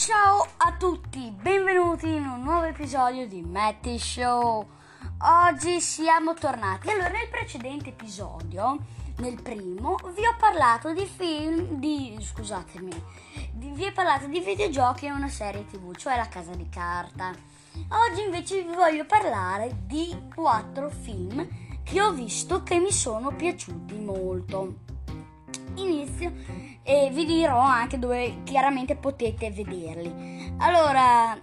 Ciao a tutti, benvenuti in un nuovo episodio di Matty Show. Oggi siamo tornati. Allora, nel precedente episodio, nel primo, vi ho parlato di film, di scusatemi, di, vi ho parlato di videogiochi e una serie TV, cioè La Casa di Carta. Oggi invece vi voglio parlare di quattro film che ho visto che mi sono piaciuti molto inizio e vi dirò anche dove chiaramente potete vederli. Allora,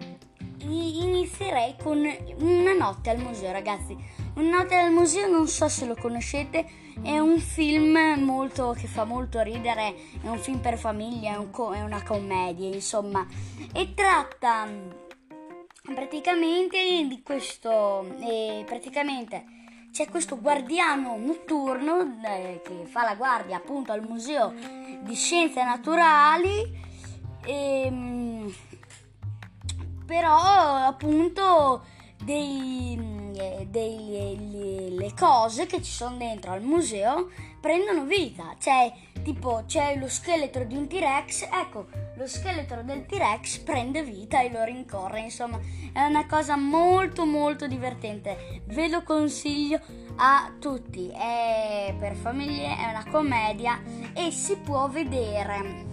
inizierei con Una notte al museo, ragazzi. Una notte al museo, non so se lo conoscete, è un film molto che fa molto ridere, è un film per famiglia, è, un co- è una commedia, insomma, e tratta praticamente di questo, eh, praticamente c'è questo guardiano notturno eh, che fa la guardia appunto al museo di scienze naturali e, ehm, però appunto dei, eh, dei, le cose che ci sono dentro al museo prendono vita cioè tipo c'è lo scheletro di un T-Rex ecco lo scheletro del T-Rex prende vita e lo rincorre. Insomma, è una cosa molto molto divertente. Ve lo consiglio a tutti. È per famiglie, è una commedia e si può vedere.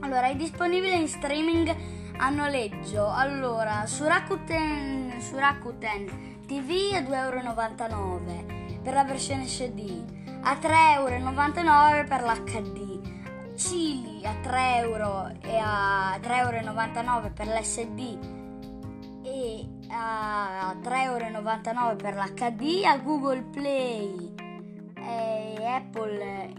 Allora, è disponibile in streaming a noleggio. Allora, su Rakuten, su Rakuten TV a 2,99 euro per la versione SD, a 3,99 euro per l'HD Chili a 3 euro e a 3,99 euro per l'SD e a 3,99 euro per l'HD a Google Play e Apple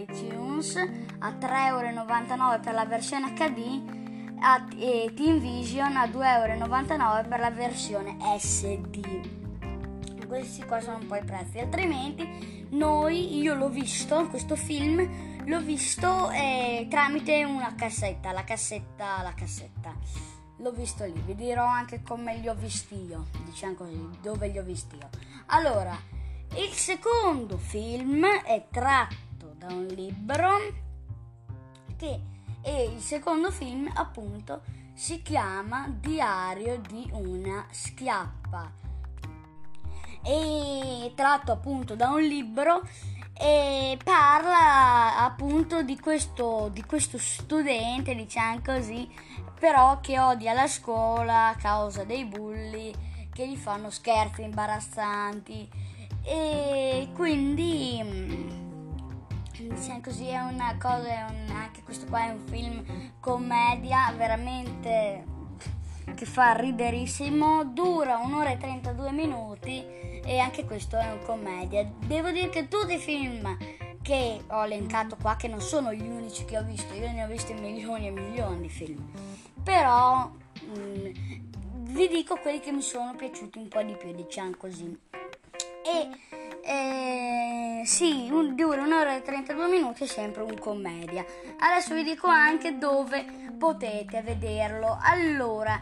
iTunes a 3,99 euro per la versione HD e Team Vision a 2,99 euro per la versione SD questi qua sono un po' i prezzi altrimenti noi io l'ho visto questo film l'ho visto eh, tramite una cassetta, la cassetta, la cassetta. L'ho visto lì, vi dirò anche come li ho visti io, diciamo così, dove li ho visti io. Allora, il secondo film è tratto da un libro che e il secondo film appunto si chiama Diario di una schiappa. È tratto appunto da un libro e parla appunto di questo, di questo studente, diciamo così, però che odia la scuola a causa dei bulli che gli fanno scherzi imbarazzanti e quindi mm, diciamo così è una cosa, è un, anche questo qua è un film commedia veramente che fa riderissimo, dura un'ora e 32 minuti e anche questo è un commedia. Devo dire che tutti i film che ho elencato qua, che non sono gli unici che ho visto, io ne ho visti milioni e milioni di film, però mh, mm, vi dico quelli che mi sono piaciuti un po' di più, diciamo così. E sì, un, dura un'ora e 32 minuti, sempre un commedia. Adesso vi dico anche dove potete vederlo. Allora,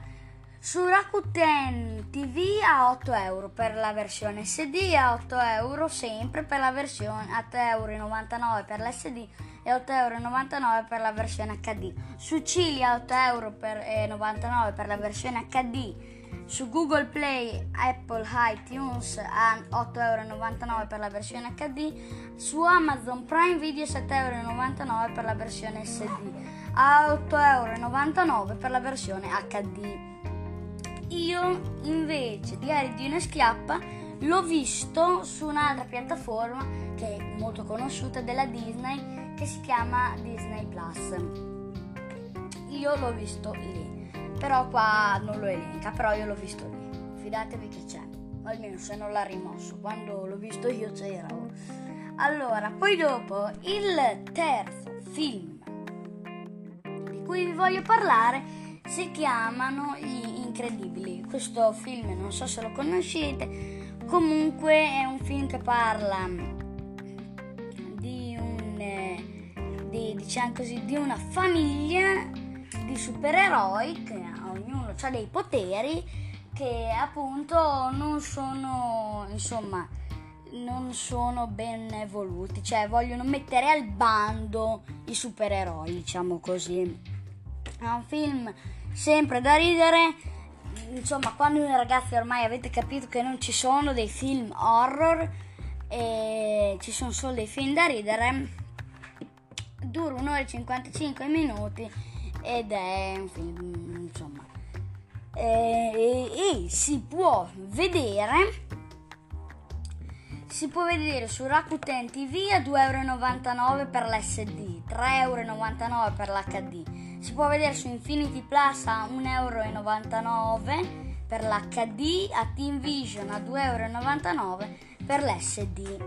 su Rakuten TV a 8 euro per la versione SD, a 8 euro sempre per la versione a 3,99 euro per l'SD e 8,99 euro per la versione HD. Su Cili a 8,99 euro per, eh, per la versione HD. Su Google Play, Apple iTunes a 8,99 euro per la versione HD. Su Amazon Prime Video 7,99 euro per la versione SD. A 8,99 euro per la versione HD. Io invece Diario di una schiappa l'ho visto su un'altra piattaforma che è molto conosciuta della Disney che si chiama Disney Plus. Io l'ho visto lì, però qua non lo elenca, però io l'ho visto lì. Fidatevi che c'è, almeno se non l'ha rimosso, quando l'ho visto io c'era. Allora, poi dopo il terzo film di cui vi voglio parlare si chiamano Gli Incredibili. Questo film non so se lo conoscete, comunque è un film che parla di, un, eh, di, diciamo così, di una famiglia di supereroi che ognuno ha dei poteri che appunto non sono insomma non sono ben evoluti, cioè vogliono mettere al bando i supereroi, diciamo così. è un film sempre da ridere insomma quando ragazzi ormai avete capito che non ci sono dei film horror e ci sono solo dei film da ridere dura un'ora e 55 minuti ed è un film insomma e, e, e si può vedere si può vedere su Rakuten TV a 2,99€ per l'SD, 3,99€ per l'HD. Si può vedere su Infinity Plus a 1,99€ per l'HD, a Team Vision a 2,99€ per l'SD.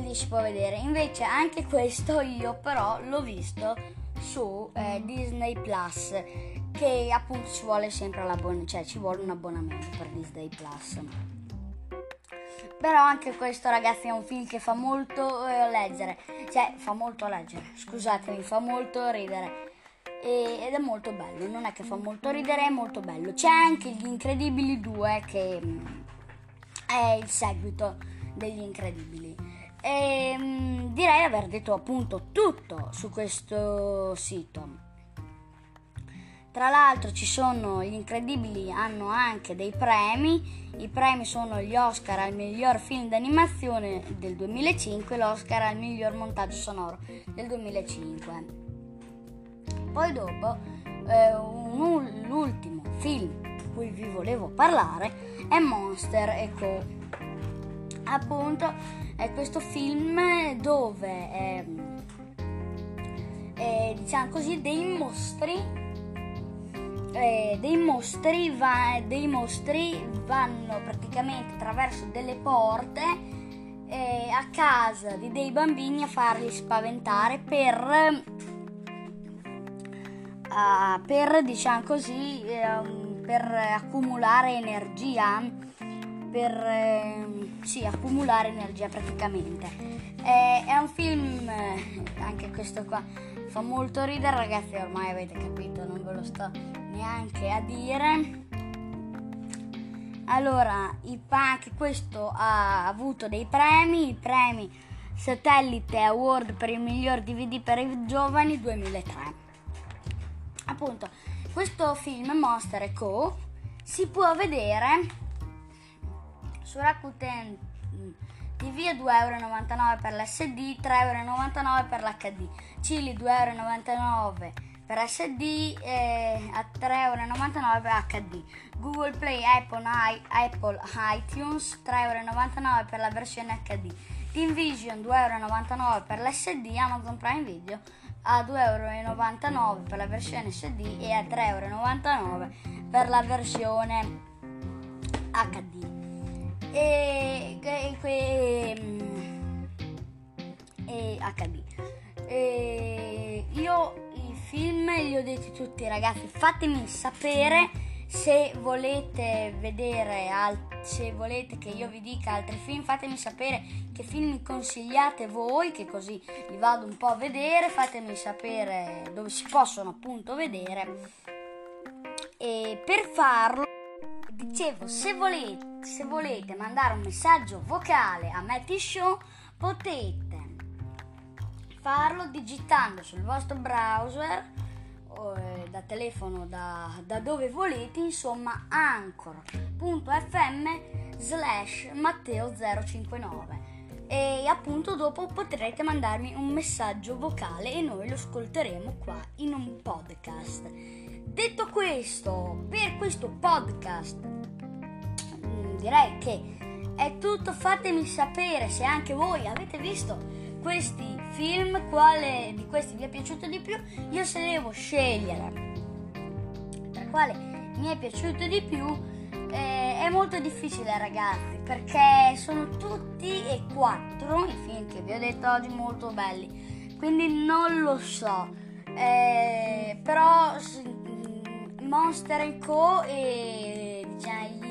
Lì si può vedere. Invece anche questo io però l'ho visto su eh, Disney Plus che appunto ci vuole sempre l'abbonamento, cioè ci vuole un abbonamento per Disney Plus. Però anche questo ragazzi è un film che fa molto eh, leggere, cioè fa molto leggere, scusatemi, fa molto ridere e, ed è molto bello, non è che fa molto ridere, è molto bello. C'è anche Gli Incredibili 2 che mh, mm, è il seguito degli Incredibili. E mh, mm, direi di aver detto appunto tutto su questo sito. Tra l'altro ci sono gli incredibili, hanno anche dei premi. I premi sono gli Oscar al miglior film d'animazione del 2005 e l'Oscar al miglior montaggio sonoro del 2005. Poi dopo eh, un, l'ultimo film di cui vi volevo parlare è Monster Co. Appunto è questo film dove eh, eh, diciamo così dei mostri eh, dei, mostri va, dei mostri vanno praticamente attraverso delle porte eh, a casa di dei bambini a farli spaventare per, uh, per diciamo così, um, per accumulare energia, per eh, sì, accumulare energia praticamente. Eh, è un film, eh, anche questo qua, fa molto ridere ragazzi, ormai avete capito, non ve lo sto neanche a dire. Allora, anche questo ha avuto dei premi, i premi Satellite Award per il miglior DVD per i giovani 2003. Appunto, questo film Monster Co si può vedere su Rakuten TV a 2,99€ per l'SD, 3,99€ per l'HD, Chili 2,99€ per SD e a 3,99€ per HD. Google Play, Apple, I, Apple iTunes 3,99€ per la versione HD. TeamVision 2,99€ per l'SD, Amazon Prime Video a 2,99€ per la versione SD e a 3,99€ per la versione HD. E, e, e, e HD. E io film li ho detti tutti ragazzi fatemi sapere se volete vedere alt- se volete che io vi dica altri film fatemi sapere che film consigliate voi che così li vado un po' a vedere fatemi sapere dove si possono appunto vedere e per farlo dicevo se volete se volete mandare un messaggio vocale a Matty Show potete farlo digitando sul vostro browser eh, da telefono da, da, dove volete insomma anchor.fm slash matteo059 e appunto dopo potrete mandarmi un messaggio vocale e noi lo ascolteremo qua in un podcast. Detto questo per questo podcast direi che è tutto. Fatemi sapere se anche voi avete visto questi film, quale di questi vi è piaciuto di più, io se devo scegliere tra quale mi è piaciuto di più, eh, è molto difficile ragazzi, perché sono tutti e quattro i film che vi ho detto oggi molto belli, quindi non lo so, eh, però Monster Co e diciamo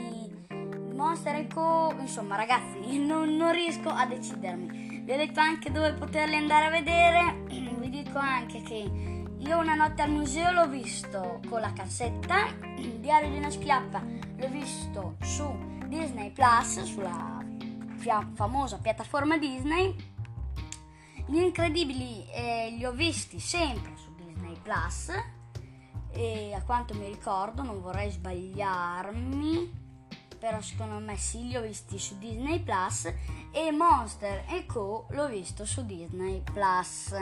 Monster Co, insomma ragazzi, non, non riesco a decidermi vi ho detto anche dove poterli andare a vedere. Vi dico anche che io una notte al museo l'ho visto con la cassetta. Il diario di una schiappa l'ho visto su Disney Plus, sulla famosa piattaforma Disney. Gli incredibili eh, li ho visti sempre su Disney Plus. e a quanto mi ricordo non vorrei sbagliarmi però secondo me sì li ho visti su Disney Plus e Monster e Co l'ho visto su Disney Plus.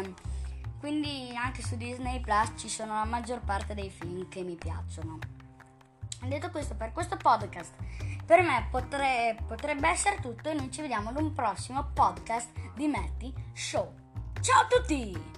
Quindi anche su Disney Plus ci sono la maggior parte dei film che mi piacciono. Detto questo per questo podcast per me potre, potrebbe essere tutto e noi ci vediamo ad un prossimo podcast di Metti Show. Ciao a tutti